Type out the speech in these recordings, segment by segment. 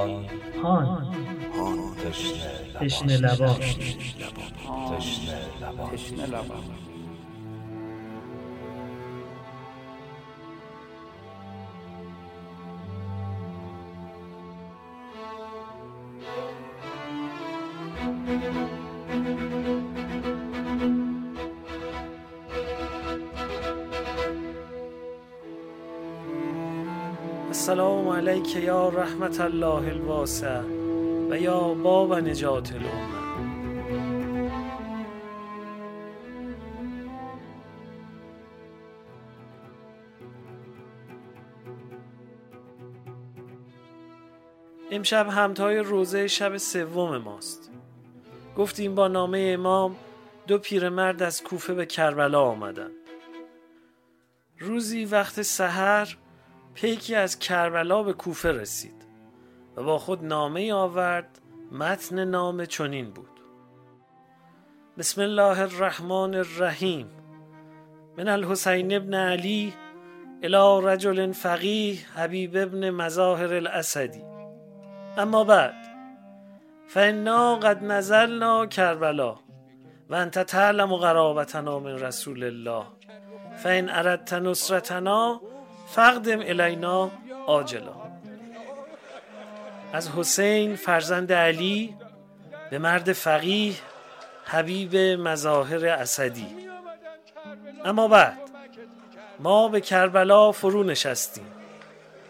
هان. هان تشنه تشنه لبان تشنه لبان تشنه لبان علیک یا رحمت الله الواسع و یا باب نجات الامه. امشب همتای روزه شب سوم ماست. گفتیم با نامه امام دو پیرمرد از کوفه به کربلا آمدند روزی وقت سحر پیکی از کربلا به کوفه رسید و با خود نامه آورد متن نامه چنین بود. بسم الله الرحمن الرحیم. من الحسین ابن علی الى رجل فقیه حبیب ابن مظاهر الاسدی. اما بعد فانا قد نزلنا کربلا و انت تعلم قرابتنا من رسول الله. فان اردت نصرتنا فقدم الینا آجلا از حسین فرزند علی به مرد فقیه حبیب مظاهر اسدی. اما بعد ما به کربلا فرو نشستیم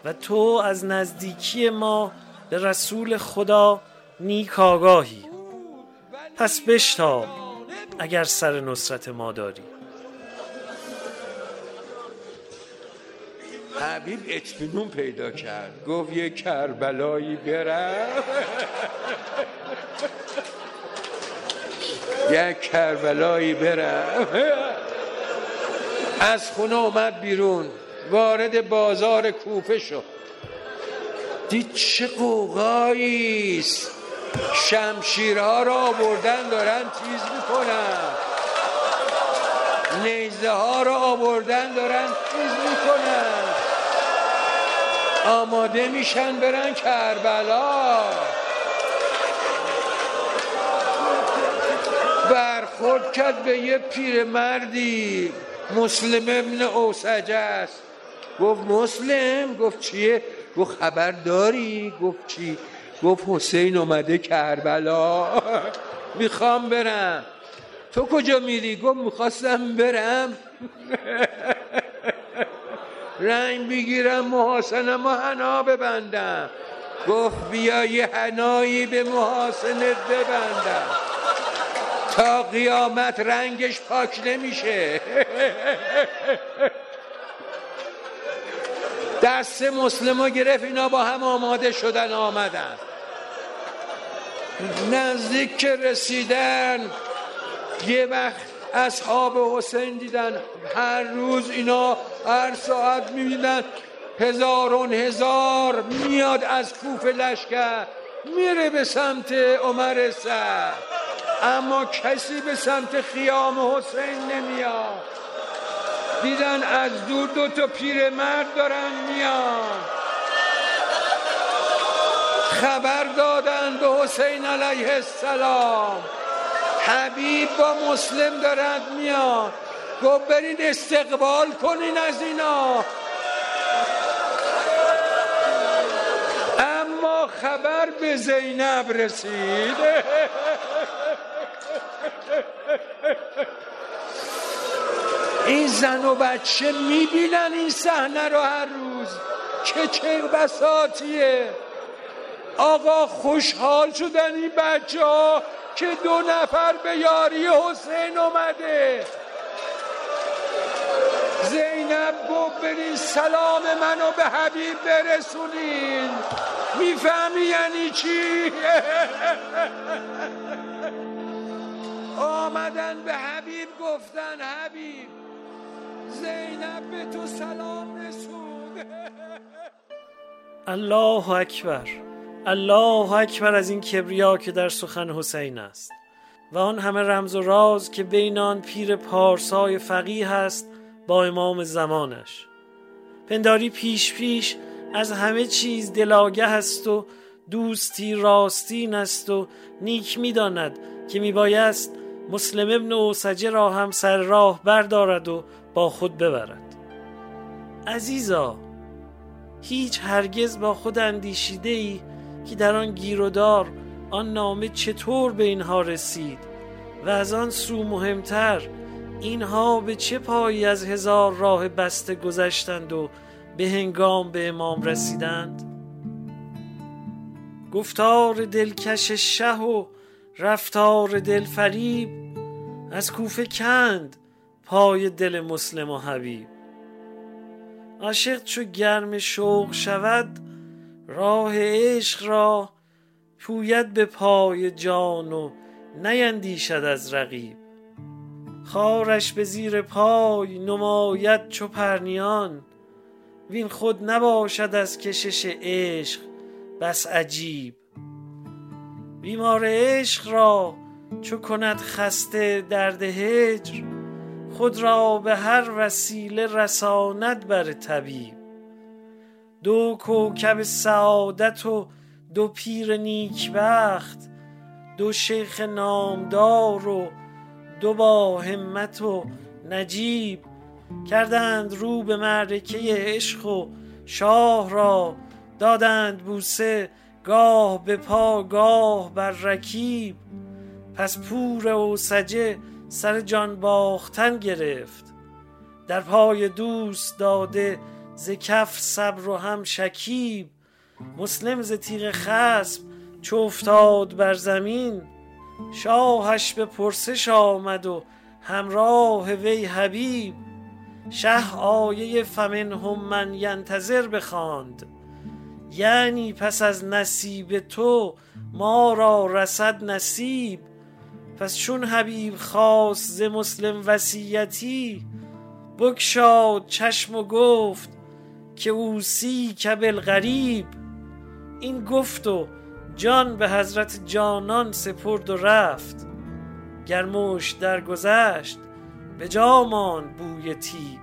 و تو از نزدیکی ما به رسول خدا نیک آگاهی. پس بشتاب اگر سر نصرت ما داری. حبیب اطمینون پیدا کرد. گفت یه کربلایی برم. یه کربلایی برم. از خونه اومد بیرون. وارد بازار کوفه شد. دید چه شمشیرها را آوردن دارن تیز می‌کنن. نیزه ها را آوردن دارن تیز می‌کنن. آماده میشن برن کربلا. برخورد کرد به یه پیرمردی. مسلم ابن اوسجه است. گفت مسلم؟ گفت چیه؟ گفت خبر داری گفت چی؟ گفت حسین اومده کربلا. می‌خوام برم. تو کجا میری؟ گفت می‌خواستم برم. رنگ بگیرم محاسنم و حنا ببندم. گفت بیا یه حنایی به محاسنت ببندم. تا قیامت رنگش پاک نمیشه. دست مسلم گرفت اینا با هم آماده شدن آمدن. نزدیک که رسیدن یه وقت اصحاب حسین دیدن. هر روز اینا هر ساعت می‌بینن هزارون هزار میاد از کوفه لشکر میره به سمت عمر سر اما کسی به سمت خیام حسین نمیاد. دیدن از دور دو تا پیرمرد دارن میان. خبر دادن به حسین علیه السلام. حبیب با مسلم دارد میاد. گفت برین استقبال کنین از اینا. اما خبر به زینب رسید. این زن و بچه می‌بینن این صحنه رو هر روز. که چه بساتیه. آقا خوشحال شدن این بچه ها که دو نفر به یاری حسین اومده. زینب گفت برین سلام منو به حبیب برسونین. می‌فهمی یعنی چی؟ آمدن به حبیب گفتن حبیب زینب به تو سلام رسون. الله اکبر. الله اکبر از این کبریا که در سخن حسین است. و آن همه رمز و راز که بین آن پیر پارسای فقیه است با امام زمانش. پنداری پیش پیش از همه چیز دلاگه است و دوستی راستین است و نیک می‌داند که میبایست مسلم ابن اوسجه را هم سر راه بردارد و با خود ببرد. عزیزا هیچ هرگز با خود اندیشیده ای که در آن گیرودار آن نامه چطور به اینها رسید و از آن سو مهمتر اینها به چه پایی از هزار راه بسته گذشتند و به هنگام به امام رسیدند؟ گفتار دلکش شه و رفتار دل فریب از کوفه کند پای دل مسلم و حبیب. عاشق چو گرم شوق شود راه عشق را پوید به پای جان و نیندیشد از رقیب. خارش به زیر پای نماید چو پرنیان. وین خود نباشد از کشش عشق بس عجیب. بیمار عشق را چو کند خسته درد هجر خود را به هر وسیله رساند بر طبیب. دو کوکب سعادت و دو پیر نیکبخت دو شیخ نامدار و دو با همت و نجیب کردند رو به معرکه عشق و شاه را دادند بوسه گاه به پا گاه بر رکیب. پس پور سجه سر جان باختن گرفت در پای دوست داده ز کف صبر و هم شکیب مسلم ز تیغ خسب چو افتاد بر زمین. شاهش به پرسش آمد و همراه وی حبیب. شه آیه فمن هم من ینتظر بخواند. یعنی پس از نصیب تو ما را رسد نصیب. پس چون حبیب خواست ز مسلم وصیتی بگشاد چشم و گفت که اوسی کبل غریب این گفت و جان به حضرت جانان سپرد و رفت. گرموش درگذشت به جامان بوی تیب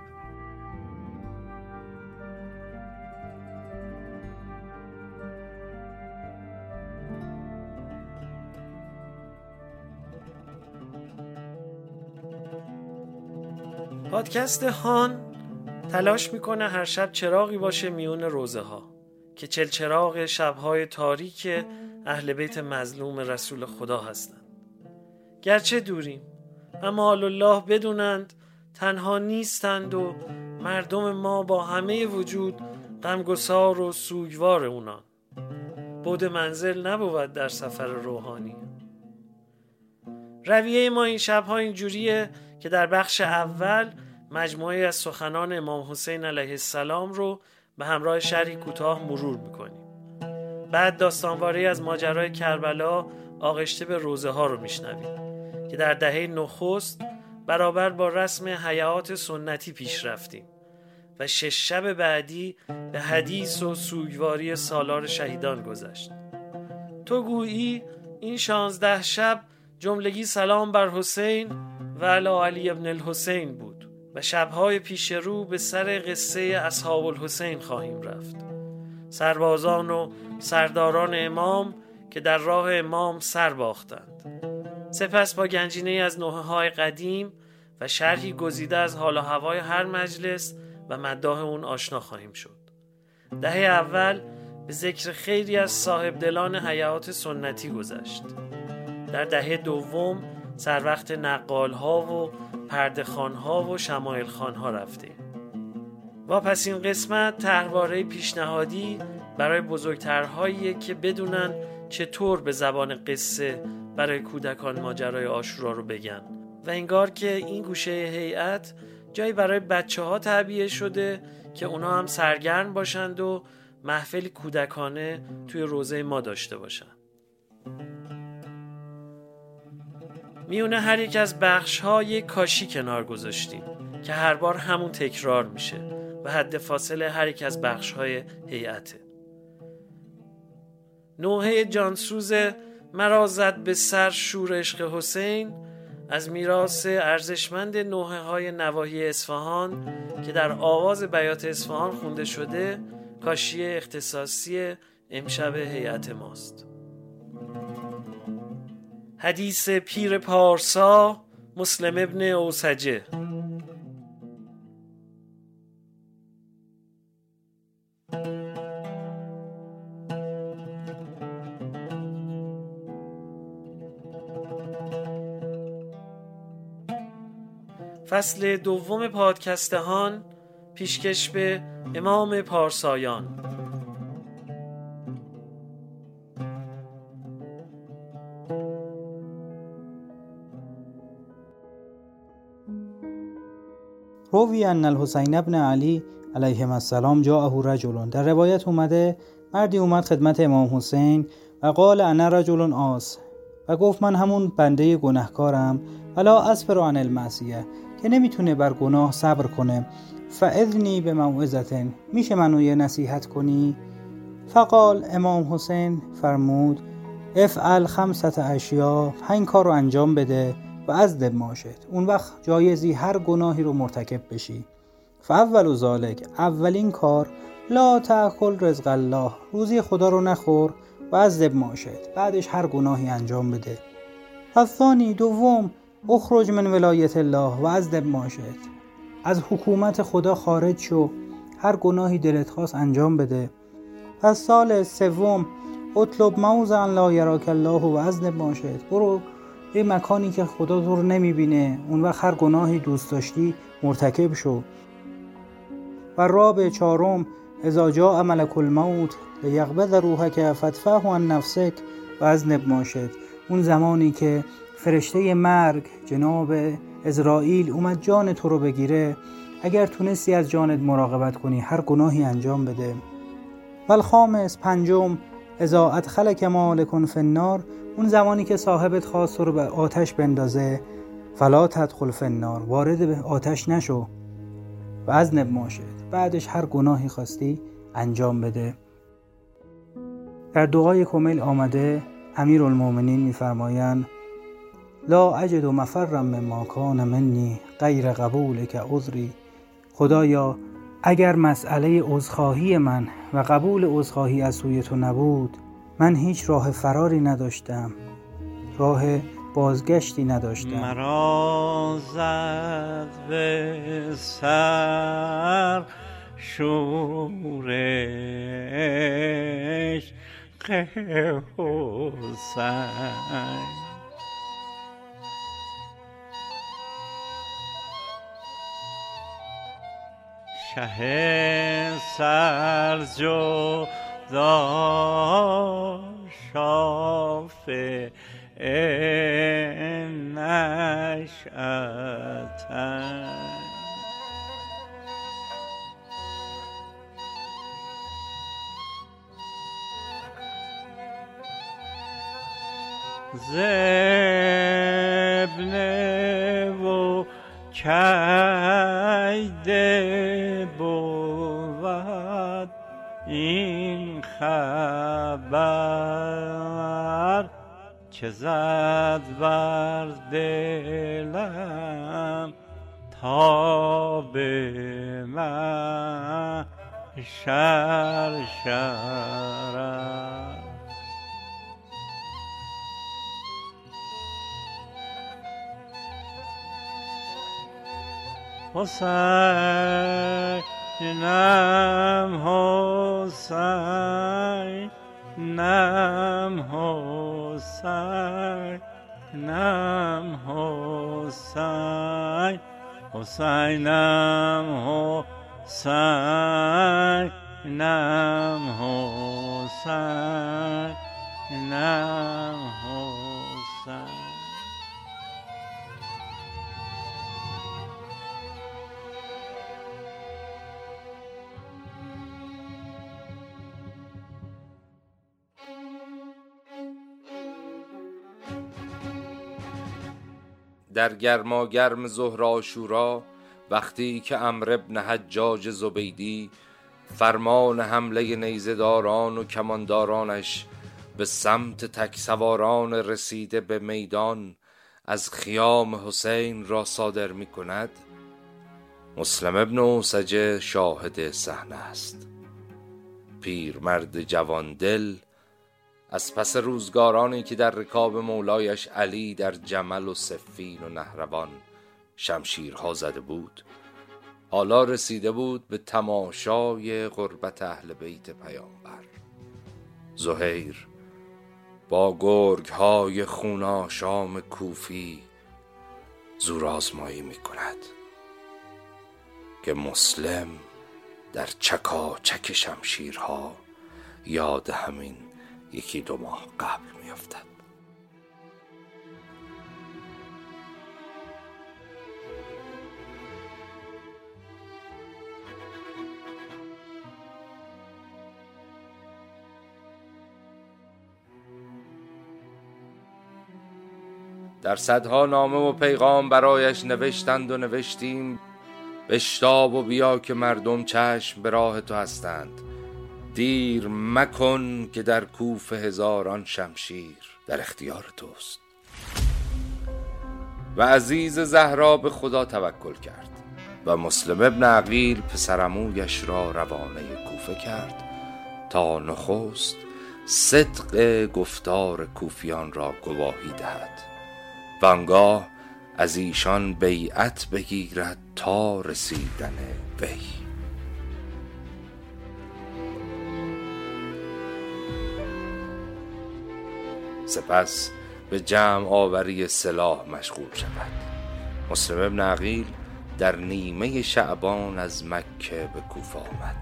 پادکست هان تلاش می‌کنه هر شب چراغی باشه میون روزه ها که چل چراغ شبهای تاریک اهل بیت مظلوم رسول خدا هستند. گرچه دوریم اما الله بدونند تنها نیستند و مردم ما با همه وجود غمگسار و سوگوار اونان. بود منزل نبود در سفر روحانی. رویه ما این شبها اینجوریه که در بخش اول مجموعه از سخنان امام حسین علیه السلام رو به همراه شرحی کوتاه مرور می‌کنیم. بعد داستانواری از ماجرای کربلا آغشته به روزه ها رو میشنویم که در دهه نخست برابر با رسم حیات سنتی پیش رفتیم و شش شب بعدی به حدیث و سوگواری سالار شهیدان گذشت. تو گویی این شانزده شب جملگی سلام بر حسین و علی ابن الحسین بود. و شبهای پیش رو به سر قصه اصحاب الحسین خواهیم رفت. سربازان و سرداران امام که در راه امام سر باختند. سپس با گنجینه از نوه های قدیم و شرحی گزیده از حال و هوای هر مجلس و مداح اون آشنا خواهیم شد. دهه اول به ذکر خیلی از صاحب دلان حیات سنتی گذشت. در دهه دوم سر وقت نقال ها و پردخان ها و شمایل خان ها رفته و پس این قسمت تحواره پیشنهادی برای بزرگترهایی که بدونن چطور به زبان قصه برای کودکان ماجرای آشورا رو بگن. و انگار که این گوشه هیئت جایی برای بچه ها تعبیه شده که اونا هم سرگرم باشند و محفلی کودکانه توی روزه ما داشته باشن. میونه هر یک از بخش ها یک کاشی کنار گذاشتیم که هر بار همون تکرار میشه و حد فاصله هر یک از بخش های هیئته. نوحه جانسوز مرا زد به سر شور عشق حسین از میراث ارزشمند نوحه های نواحی اصفهان که در آواز بیات اصفهان خونده شده کاشی اختصاصی امشب هیئت ماست. حدیث پیر پارسا مسلم ابن اوسجه. فصل دوم پادکستهان پیشکش به امام پارسایان. روی ان الحسین ابن علی علیه السلام جاءه رجل. در روایت اومده مردی اومد خدمت امام حسین و قال انا رجل آس. و گفت من همون بنده گناهکارم ولا اصبر عن المعصیه که نمی‌تونه بر گناه صبر کنه. فاذنی به موعظتن میشه منو یه نصیحت کنی؟ فقال امام حسین فرمود افعل خمسة اشیا پنج کار رو انجام بده. و از دب ماشد اون وقت جایزی هر گناهی رو مرتکب بشی. فاول و ذالک اولین کار لا تاکل رزق الله. روزی خدا رو نخور و از دب ماشد بعدش هر گناهی انجام بده. ثانی دوم اخرج من ولایت الله و از دب ماشد از حکومت خدا خارج شو. هر گناهی دلت خواست انجام بده. پس سال سوم اطلب موضع لا یراک الله و از دب ماشد برو یه مکانی که خدا تو رو نمی‌بینه. اون وقت هر گناهی دوست داشتی مرتکب شو. و رابع چهارم اذا جاء ملک الموت لیقبض روحک فتفه عن نفسک و از نب ماشد اون زمانی که فرشته مرگ جناب اسرائیل اومد جان تو رو بگیره اگر تونستی از جانت مراقبت کنی هر گناهی انجام بده. والخامس پنجم اذا ادخلک مالکن فی النار اون زمانی که صاحبت خواست تو رو به آتش بندازه فلا تدخل فی النار وارد به آتش نشو و از ماشد بعدش هر گناهی خواستی انجام بده. در دعای کمیل آمده امیر المومنین میفرمایند لا اجد مفرم مما کان منی غیر قبول که عذری. خدایا اگر مسئله عذرخواهی من و قبول عذرخواهی از سوی تو نبود من هیچ راه فراری نداشتم راه بازگشتی نداشتم. مرا زد به سر شورش حسین شه سر جدا شافه نشأتن زبنه و کیده خبر که زد بر دلم تا به من شر شرم حسینم حسین. نم حسین نم حسین حسینم حسین نم حسین نم حسین در گرما گرم ظهر آشورا وقتی که امر ابن حجاج زبیدی فرمان حمله نیزداران و کماندارانش به سمت تکسواران رسیده به میدان از خیام حسین را صادر می کند مسلم ابن اوسجه شاهد صحنه است. پیرمرد جوان دل از پس روزگارانی که در رکاب مولایش علی در جمل و سفین و نهروان شمشیرها زده بود حالا رسیده بود به تماشای غربت اهل بیت پیامبر. زهیر با گرگ های کوفی زور آزمایی می کند که مسلم در چکا چک شمشیرها یاد همین یکی دو ماه قبل میافتد. در صدها نامه و پیغام برایش نوشتند و نوشتیم بشتاب و بیا که مردم چشم به راه تو هستند. دیر مکن که در کوف هزاران شمشیر در اختیار توست. و عزیز زهرا به خدا توکل کرد و مسلم ابن عقیل پسرمویش را روانه کوفه کرد تا نخست صدق گفتار کوفیان را گواهی دهد و آنگاه از ایشان بیعت بگیرد تا رسیدن وی سپس به جمع آوری سلاح مشغول شود. مسلم ابن عقیل در نیمه شعبان از مکه به کوفه آمد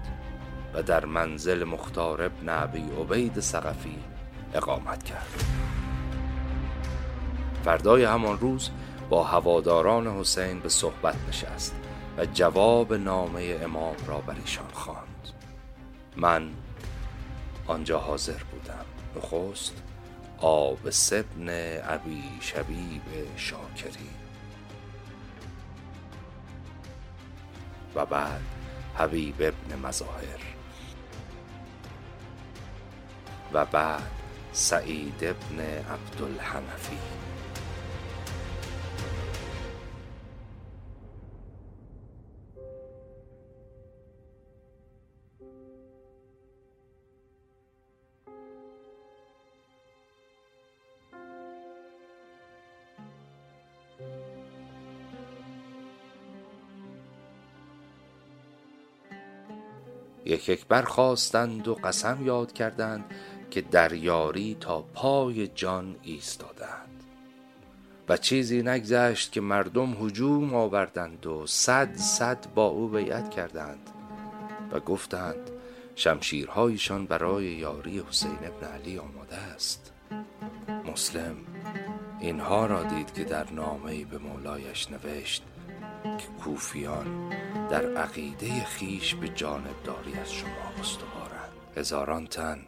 و در منزل مختار ابن عبی عبید سقفی اقامت کرد. فردای همان روز با هواداران حسین به صحبت نشست و جواب نامه امام را بر ایشان خواند. من آنجا حاضر بودم. نخست آب سبن ابی شبیب شاکری. و بعد حبیب ابن مظاهر. و بعد سعید ابن عبدالحنفی. یک برخواستند و قسم یاد کردند که در یاری تا پای جان ایستادند. و چیزی نگذشت که مردم هجوم آوردند و صد صد با او بیعت کردند و گفتند شمشیرهایشان برای یاری حسین ابن علی آماده است. مسلم اینها را دید که در نامه به مولایش نوشت که کوفیان در عقیده خیش به جانبداری از شما استوارند. هزاران تن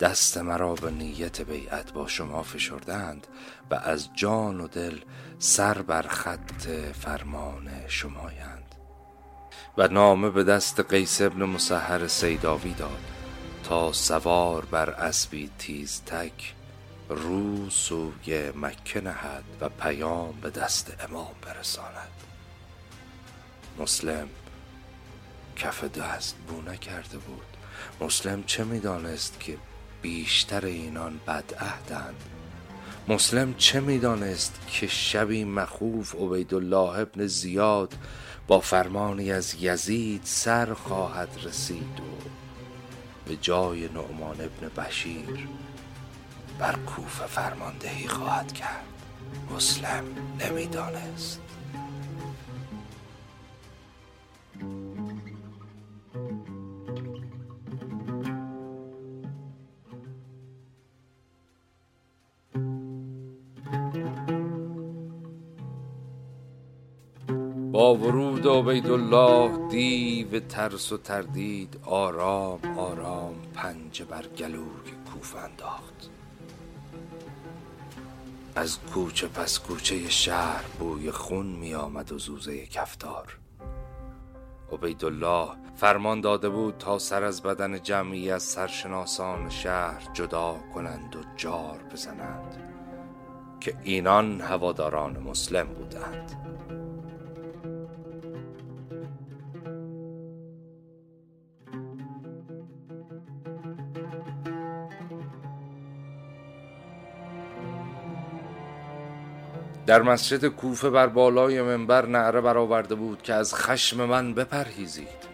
دست مرا به نیت بیعت با شما فشردند و از جان و دل سر بر خط فرمان شمایند. و نامه به دست قیس ابن مسحر سیداوی داد تا سوار بر اسبی تیز تک رو سوی مکه نهد و پیام به دست امام برساند. مسلم کف دست بو نکرده بود. مسلم چه می‌دانست که بیشتر اینان بدعهدند؟ مسلم چه می‌دانست که شبی مخوف عبیدالله ابن زیاد با فرمانی از یزید سر خواهد رسید و به جای نعمان ابن بشیر بر کوفه فرماندهی خواهد کرد. مسلم نمی‌دانست. با ورود عبیدالله دیو ترس و تردید آرام آرام پنجه بر گلوی کوفه انداخت. از کوچه پس کوچه شهر بوی خون می آمد و زوزه کفتار. عبیدالله فرمان داده بود تا سر از بدن جمعی از سرشناسان شهر جدا کنند و جار بزنند که اینان هواداران مسلم بودند. در مسجد کوفه بر بالای منبر نعره برآورده بود که از خشم من بپرهیزید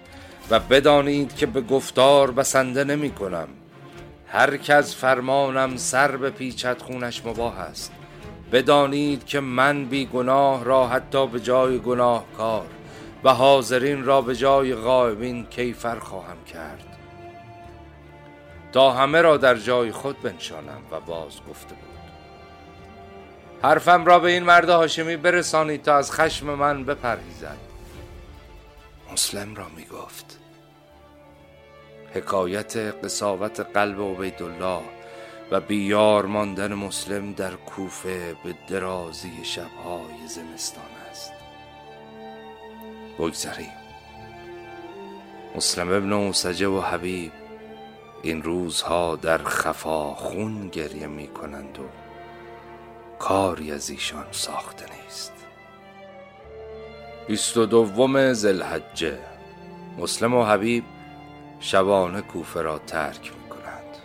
و بدانید که به گفتار بسنده نمی کنم. هر که از فرمانم سر به پیچت خونش مباه است. بدانید که من بی گناه را حتی به جای گناهکار و حاضرین را به جای غایبین کیفر خواهم کرد. تا همه را در جای خود بنشانم و باز گفته بود. حرفم را به این مرد هاشمی برسانید تا از خشم من بپرهیزد. مسلم را می گفت حکایت قصاوت قلب عبیدالله و بیار ماندن مسلم در کوفه به درازی شبهای زمستان است. بگذریم. مسلم ابن اوسجه و حبیب این روزها در خفا خون گریه می کنند و کاری از ایشان ساخته نیست. بیست و دوم زلحجه مسلم و حبیب شبانه کوفه را ترک می کنند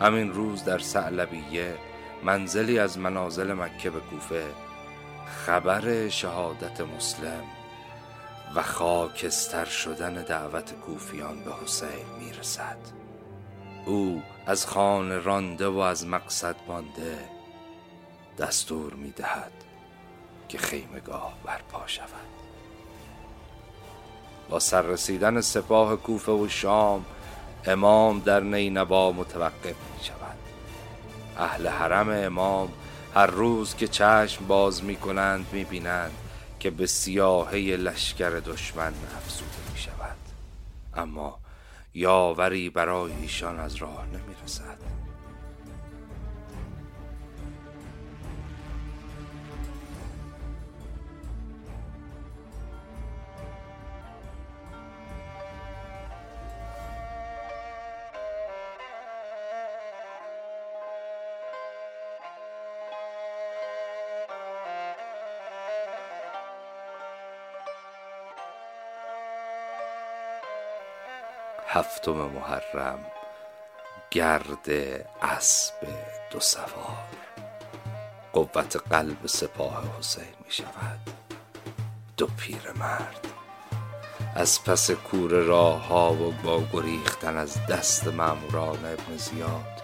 همین روز در سعلبیه منزلی از منازل مکه به کوفه خبر شهادت مسلم و خاکستر شدن دعوت کوفیان به حسین می رسد او از خانه رانده و از مقصد مانده دستور می دهد که خیمگاه برپا شود. با سررسیدن سپاه کوفه و شام امام در نینوا متوقف می شود اهل حرم امام هر روز که چشم باز می کنند می بینند که به سیاهه لشکر دشمن افزوده می شود اما یاوری برای ایشان از راه نمی رسد هفتم محرم گرد اسب دو سوار. قوت قلب سپاه حسین می شود. دو پیرمرد از پس کور راه ها و با گریختن از دست ماموران ابن زیاد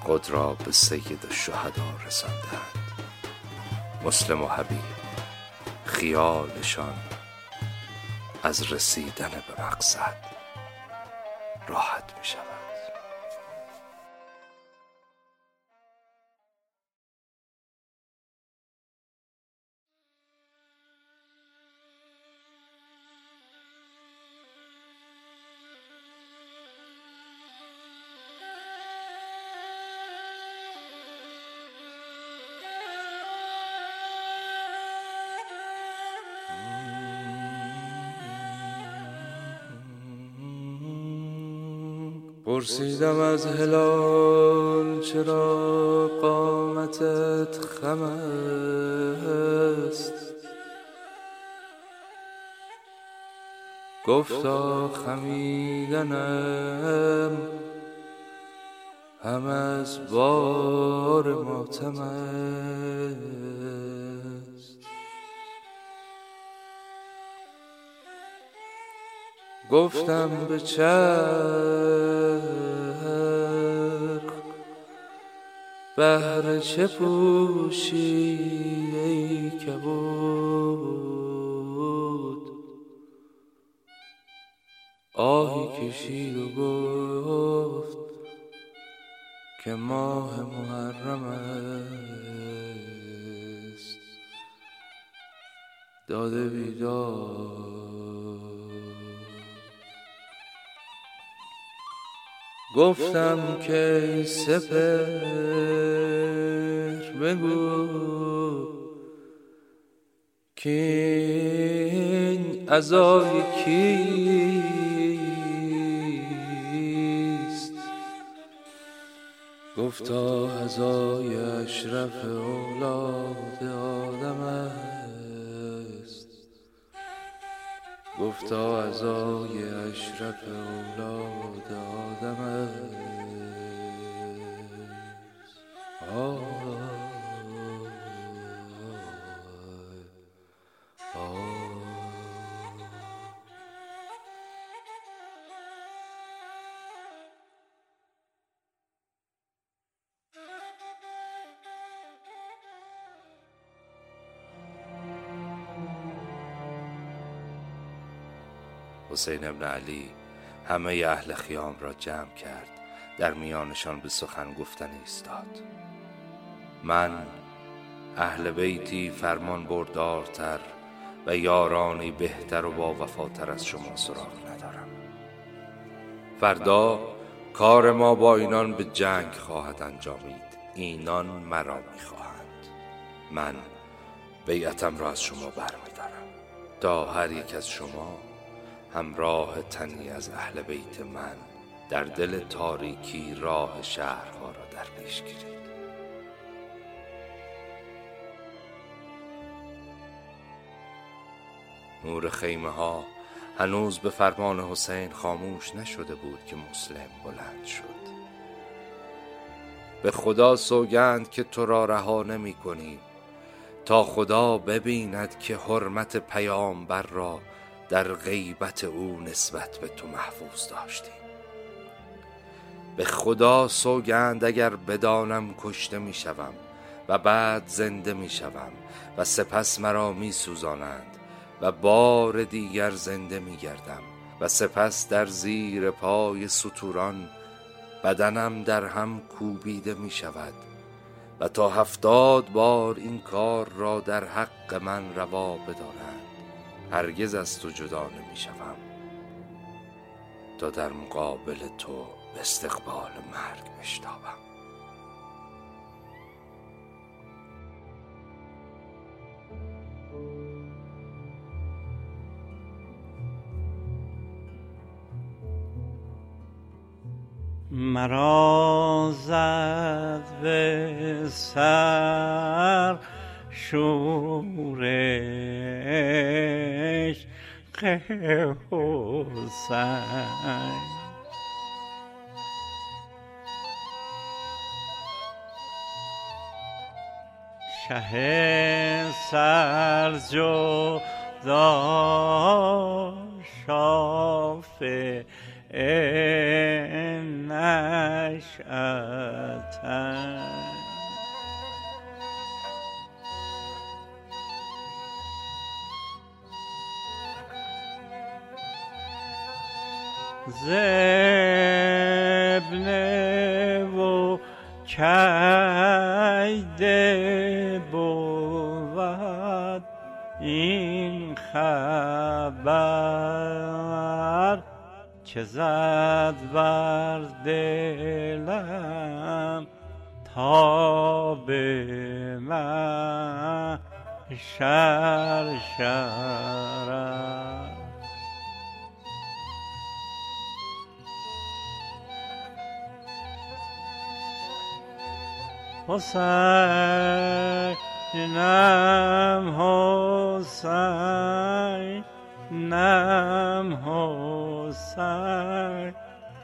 خود را به سید الشهدا رساندند. مسلم و حبیب خیالشان از رسیدن به مقصد. راحت پرسیدم از هلال چرا قامتت خم است؟ گفتا خمیدنم هم از بار ماتم است. گفتم به چرخ بهر چه پوشی ای کبود آهی کشید و گفت که ماه محرم است. داده بیدار گفتم که سپر بگو که این ازای کیست؟ گفتا ازای اشرف اولاد آدم است گفتا ازای اشرف اولاد آدم است. حسین ابن علی همه اهل خیام را جمع کرد. در میانشان به سخن گفتن ایستاد. من اهل بیتی فرمان بردارتر و یارانی بهتر و با وفاتر از شما سراغ ندارم. فردا کار ما با اینان به جنگ خواهد انجامید. اینان مرا می‌خواهند. من بیعتم را از شما برمیدارم. تا هر یک از شما همراه تنی از اهل بیت من در دل تاریکی راه شهرها را در پیش گیرید. نور خیمه ها هنوز به فرمان حسین خاموش نشده بود که مسلم بلند شد. به خدا سوگند که تو را رها نمی کنیم. تا خدا ببیند که حرمت پیامبر را در غیبت او نسبت به تو محفوظ داشتیم به خدا سوگند اگر بدانم کشته می شوم و بعد زنده می شوم و سپس مرا می سوزانند و بار دیگر زنده می گردم و سپس در زیر پای سطوران بدنم در هم کوبیده می شود و تا هفتاد بار این کار را در حق من روا بدارند هرگز از تو جدا نمی شوم تا در مقابل تو به استقبال مرگ بشتابم. مرا زد به سر. شورش حسین شه سر جدا شافه نشأتن. زبنه و کیده بود این خبر. که زد بر دلم تا به من شر شرم. حسینم حسین نم حسین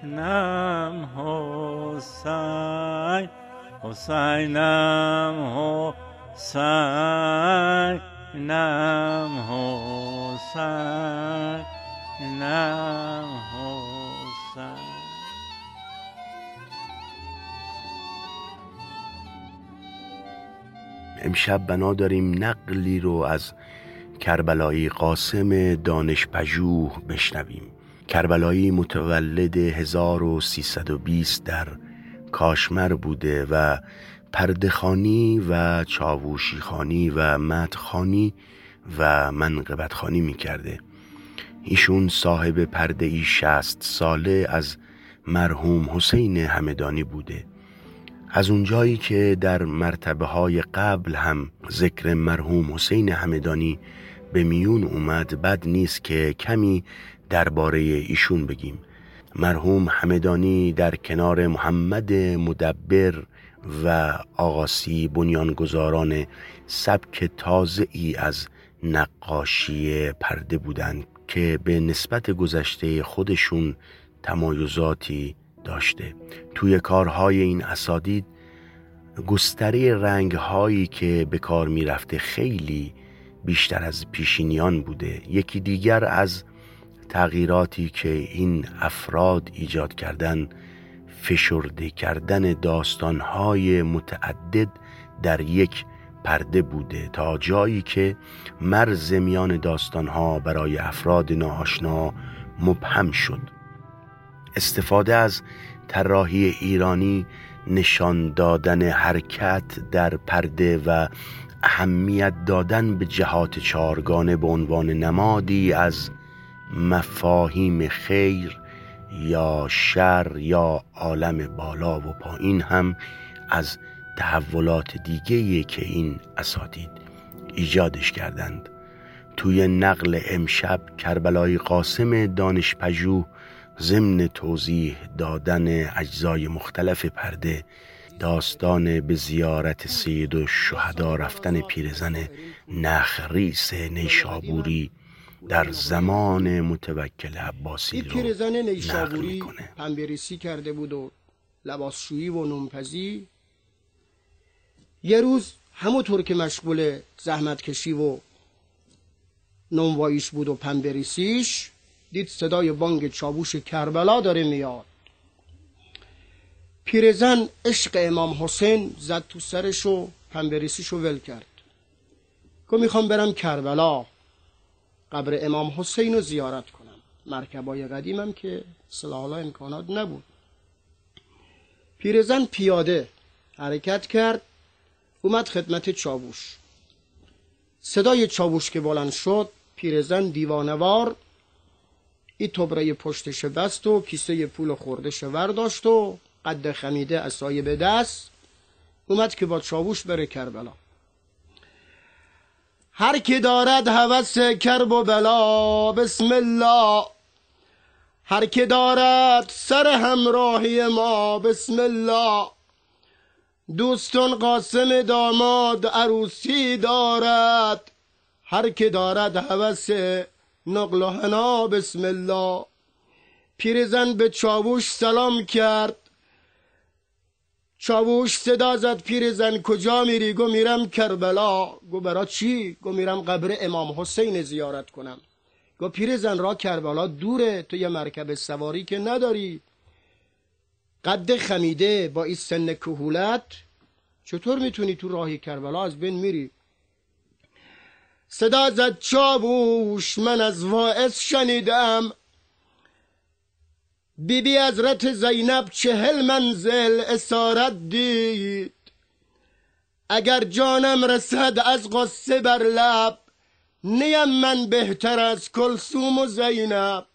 نم حسین حسینم امشب بنا داریم نقلی رو از کربلایی قاسم دانش پژوه بشنویم. کربلایی متولد 1320 در کاشمر بوده و پردخانی و چاووشیخانی و مدخانی و منقبتخانی می کرده ایشون صاحب پرده ای شست ساله از مرحوم حسین همدانی بوده. از اونجایی که در مرتبه های قبل هم ذکر مرحوم حسین همدانی به میون اومد بد نیست که کمی درباره ایشون بگیم. مرحوم همدانی در کنار محمد مدبر و آقاسی بنیانگذاران سبک تازه ای از نقاشی پرده بودند که به نسبت گذشته خودشون تمایزاتی داشته. توی کارهای این اسادید گستره رنگ هایی که به کار می رفته خیلی بیشتر از پیشینیان بوده. یکی دیگر از تغییراتی که این افراد ایجاد کردن فشرده کردن داستانهای متعدد در یک پرده بوده. تا جایی که مرز میان داستانها برای افراد ناآشنا مبهم شد. استفاده از طراحی ایرانی نشان دادن حرکت در پرده و اهمیت دادن به جهات چارگانه به عنوان نمادی از مفاهیم خیر یا شر یا عالم بالا و پایین هم از تحولات دیگه که این اساتید ایجادش کردند. توی نقل امشب کربلای قاسم دانش پژوه ضمن توضیح دادن اجزای مختلف پرده داستان به زیارت سید و شهدا رفتن پیرزن نخریس نیشابوری در زمان متوکل عباسی رو پیرزن نیشابوری می‌کنه. پنبریسی کرده بود و لباسشویی و نومپزی یه روز همونطور که مشغول زحمت کشی و نونواییش بود و پنبریسیش دید صدای بانگ چابوش کربلا داره میاد. پیرزن عشق امام حسین زد تو سرش و پنبریسیش ول کرد. گفت می‌خوام برم کربلا. قبر امام حسین رو زیارت کنم. مرکبای قدیمم که سلالا امکانات نبود. پیرزن پیاده حرکت کرد اومد خدمت چاووش صدای چاووش که بلند شد پیرزن دیوانوار این تبره پشتش بست و کیسه پول خوردش ورداشت و قد خمیده اسایی به دست اومد که با چاووش بره کربلا. هر کی دارد هوس کرب و بلا بسم الله. هر کی دارد سر همراهی ما بسم الله. دوستون قاسم داماد عروسی دارد. هر که دارد هوس نقل و حنا بسم الله. پیرزن به چاووش سلام کرد. چاووش صدا زد پیرزن کجا میری؟ گو میرم کربلا. گو برا چی؟ گو میرم قبر امام حسین زیارت کنم. گو پیرزن را کربلا دوره تو یه مرکب سواری که نداری. قد خمیده با این سن کهولت. چطور می‌تونی تو راهی کربلا از بین میری؟ صدا زد چاووش من از واعظ شنیدم. بی بی حضرت زینب چهل منزل اسارت دید. اگر جانم رسد از قصه بر لب نیم من بهتر از کلسوم و زینب.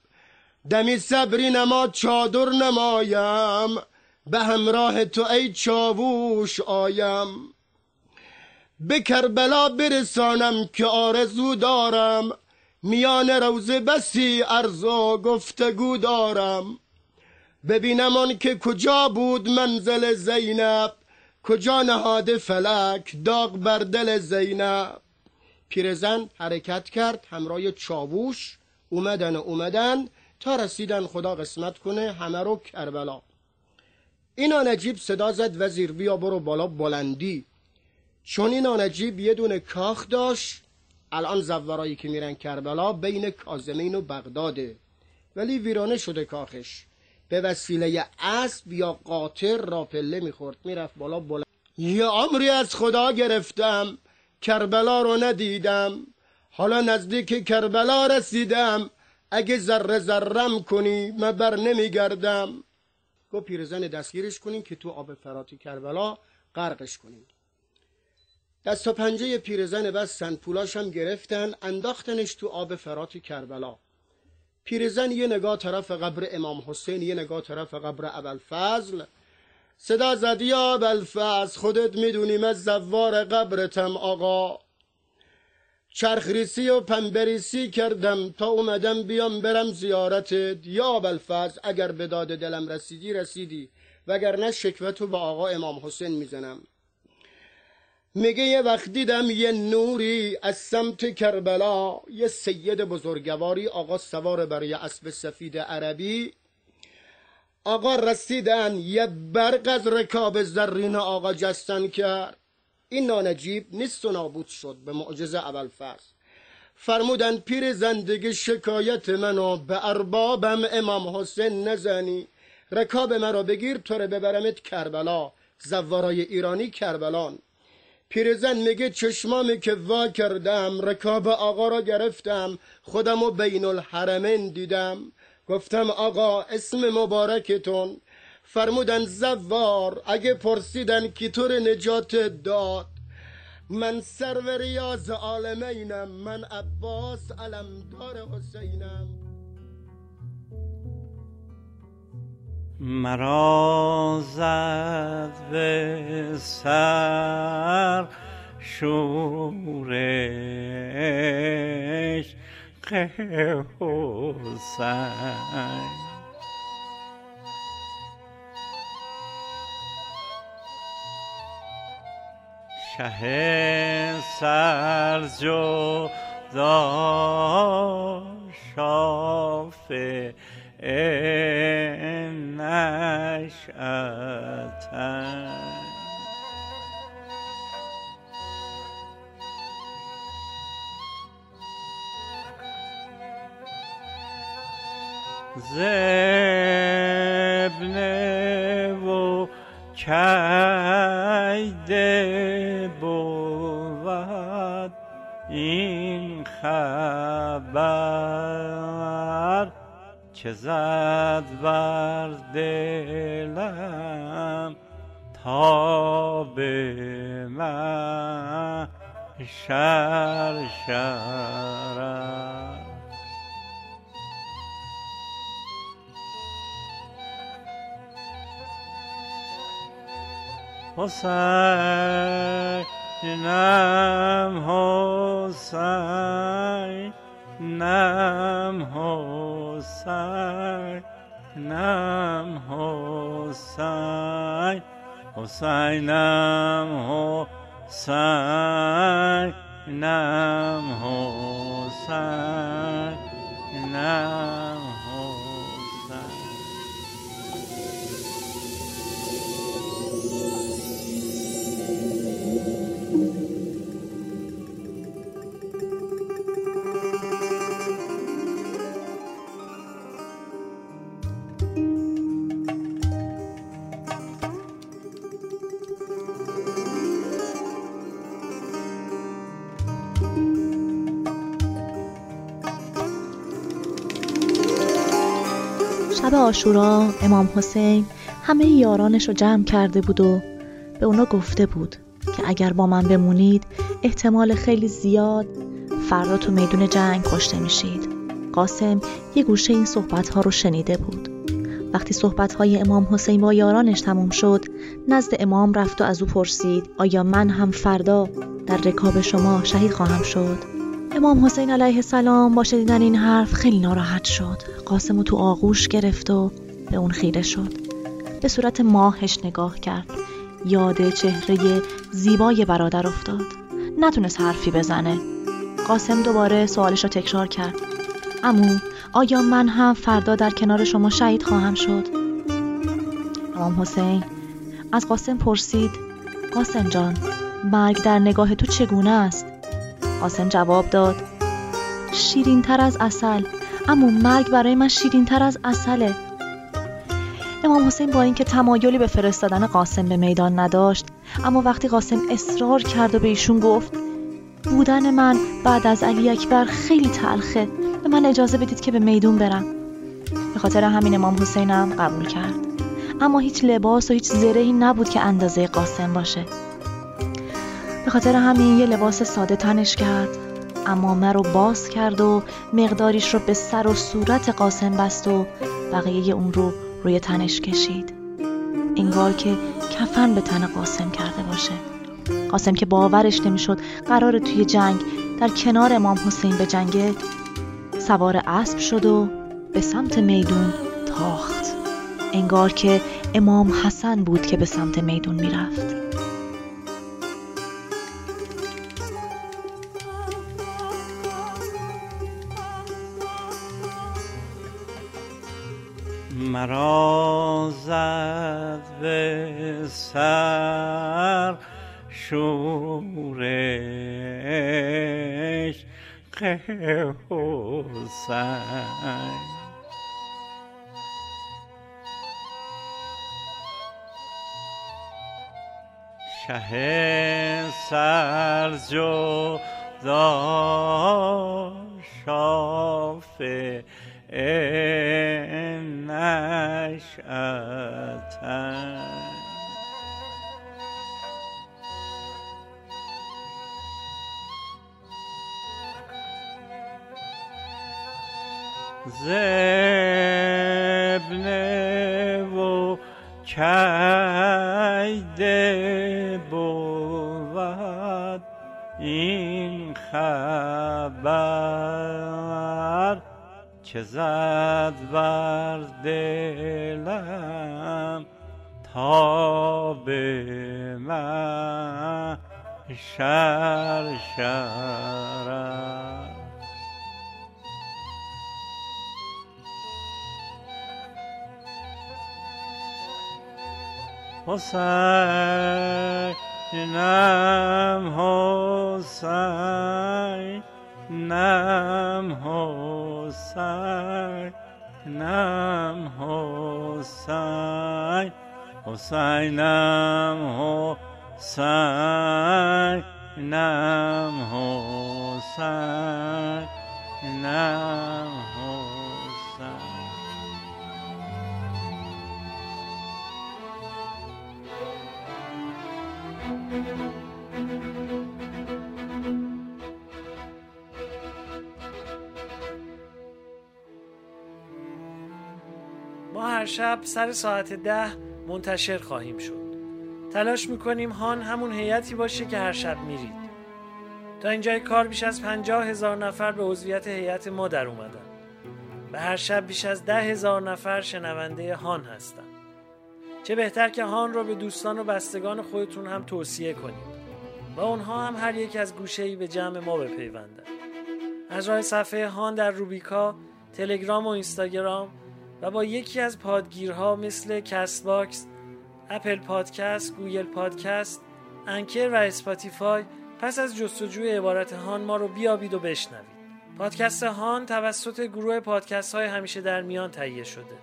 دمی صبری نما چادر نمایم به همراه تو ای چاووش آیم. به کربلا برسانم که آرزو دارم. میان روزه بسی ارزو گفتگو دارم. ببینم آن که کجا بود منزل زینب. کجا نهاده فلک داغ بر دل زینب. پیرزن حرکت کرد همراه چاووش. اومدن و اومدن. تا رسیدن خدا قسمت کنه همه رو کربلا. این نجیب صدا زد وزیر بیا برو بالا بلندی. چون این نجیب یه دونه کاخ داشت الان زورایی که میرن کربلا بین کازمین و بغداده. ولی ویرانه شده کاخش. به وسیله اسب یا قاطر را پله می‌خورد می‌رفت بالا بلند. یه عمری از خدا گرفتم کربلا رو ندیدم. حالا نزدیک کربلا رسیدم. اگه ذره ذرم کنی من بر نمیگردم. گفت پیرزن دستگیرش کنین که تو آب فراتی کربلا غرقش کنین. دست و پنجه پیرزن بستن پولاش هم گرفتن انداختنش تو آب فرات کربلا. پیرزن یه نگاه طرف قبر امام حسین یه نگاه طرف قبر ابوالفضل. صدا زد یا ابوالفضل خودت می‌دونی من زوار قبرتم آقا. چرخریسی و پنبریسی کردم تا اومدم بیام برم زیارتت. یا ابوالفضل اگر به داد دلم رسیدی رسیدی. وگرنه شکوتو با آقا امام حسین می‌زنم. میگه یه وقت دیدم یه نوری از سمت کربلا یه سید بزرگواری آقا سوار بر یه اسب سفید عربی. آقا رسیدن یه برق از رکاب زرین آقا جستن کرد. این نانجیب نیست و نابود شد به معجزه اول فرض فرمودن پیر زندگی شکایت منو به اربابم امام حسین نزنی. رکاب مرا بگیر تو ببرمت کربلا. زوارای ایرانی کربلان. پیرزن میگه چشمامی که وا کردم رکاب آقا را گرفتم خودم و بین الحرمین دیدم. گفتم آقا اسم مبارکتون. فرمودن زوار اگه پرسیدن کی طور نجات داد. من سرور ریاض عالمینم من عباس علمدار حسینم. مرا زد به سر شورش حسین شه سر جدا شافه نشأتن. زبنه و کیده بود این که زد بر دلم تا به من شر شرم حسینم حسین نم حسین نم حسین حسینم حسین نم حسین نم حسین شب آشورا امام حسین همه یارانش رو جمع کرده بود و به اونا گفته بود که اگر با من بمونید احتمال خیلی زیاد فردا تو میدون جنگ کشته میشید. قاسم یه گوشه این صحبت ها رو شنیده بود. وقتی صحبت های امام حسین با یارانش تموم شد نزد امام رفت و از او پرسید آیا من هم فردا در رکاب شما شهید خواهم شد؟ امام حسین علیه السلام با شنیدن این حرف خیلی ناراحت شد. قاسم رو تو آغوش گرفت و به اون خیره شد. به صورت ماهش نگاه کرد. یاد چهره زیبای برادر افتاد. نتونست حرفی بزنه. قاسم دوباره سوالش رو تکرار کرد. امو آیا من هم فردا در کنار شما شهید خواهم شد؟ امام حسین از قاسم پرسید. قاسم جان مرگ در نگاه تو چگونه است؟ قاسم جواب داد. شیرین تر از اصل اما مرگ برای من شیرین تر از اصله. امام حسین با اینکه تمایلی به فرستادن قاسم به میدان نداشت اما وقتی قاسم اصرار کرد و به ایشون گفت بودن من بعد از علی اکبر خیلی تلخه به من اجازه بدید که به میدون برم. به خاطر همین امام حسینم قبول کرد. اما هیچ لباس و هیچ زرهی نبود که اندازه قاسم باشه. به خاطر همین یه لباس ساده تنش کرد. امامه رو باز کرد و مقداریش رو به سر و صورت قاسم بست و بقیه اون رو روی تنش کشید. انگار که کفن به تن قاسم کرده باشه. قاسم که باورش نمی‌شد قرار توی جنگ در کنار امام حسین به جنگه سوار اسب شد و به سمت میدون تاخت. انگار که امام حسن بود که به سمت میدون می‌رفت. مرا زد به سر شورش حسین شه سر جدا شافه نشأتن. زبنه و کیده بود این خبر. که زد بر دلم تا به من شر شرم حسینم حسین نم حسین نم حسین حسینم. حسین نم حسین نم حسین هر شب سر ساعت ده منتشر خواهیم شد. تلاش می‌کنیم هان همون هیئتی باشه که هر شب میرید. تا اینجای کار بیش از پنجاه هزار نفر به عضویت هیئت ما در اومدن. و هر شب بیش از ده هزار نفر شنونده هان هستن. چه بهتر که هان رو به دوستان و بستگان خودتون هم توصیه کنید. و اونها هم هر یک از گوشه‌ای به جمع ما بپیوندن. از راه صفحه هان در روبیکا، تلگرام و اینستاگرام و با یکی از پادگیرها مثل Castbox، Apple Podcast، Google Podcast، Anchor و Spotify پس از جستجوی عبارت هان ما رو بیابید و بشنوید. پادکست هان توسط گروه پادکست های همیشه در میان تهیه شده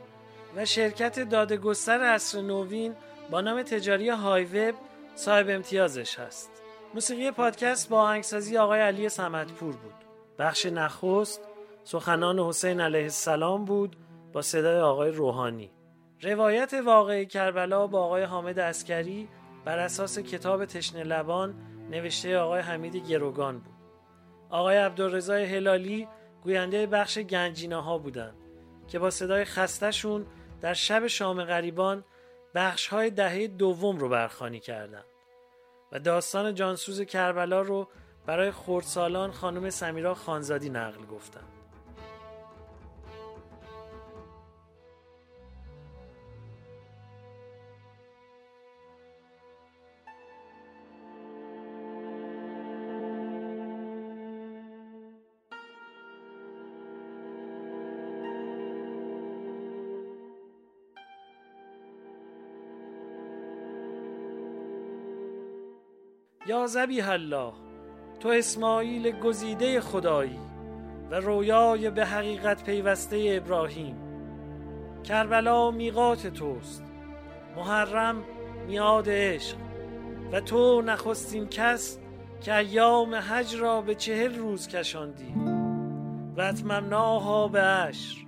و شرکت دادگستر عصر نوین با نام تجاری HiWEB صاحب امتیازش هست. موسیقی پادکست با آهنگسازی آقای علی سمتپور بود. بخش نخست سخنان حسین علیه السلام بود با صدای آقای روحانی. روایت واقعی کربلا با آقای حامد اسکری بر اساس کتاب تشنه لبان نوشته آقای حمید گروگان بود. آقای عبدالرضا هلالی گوینده بخش گنجینه ها بودند که با صدای خستشون در شب شام غریبان بخش های دهه دوم رو برخانی کردند و داستان جانسوز کربلا رو برای خردسالان خانم سمیرا خانزادی نقل گفتند. یا زبیح الله تو اسماعیل گزیده خدایی و رویای به حقیقت پیوسته ابراهیم. کربلا میقات توست محرم میاد عشق و تو نخستین کس که ایام حج را به چهل روز کشاندی. و اتممناها به عشر.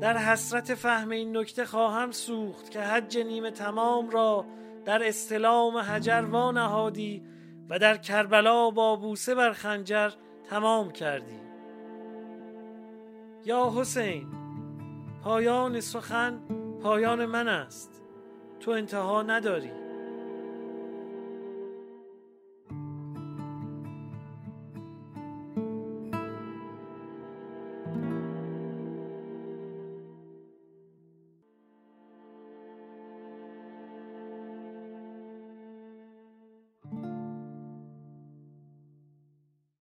در حسرت فهم این نکته خواهم سوخت که حج نیمه تمام را در استلام حجر وانهادی و در کربلا با بوسه بر خنجر تمام کردی. یا حسین پایان سخن پایان من است. تو انتها نداری.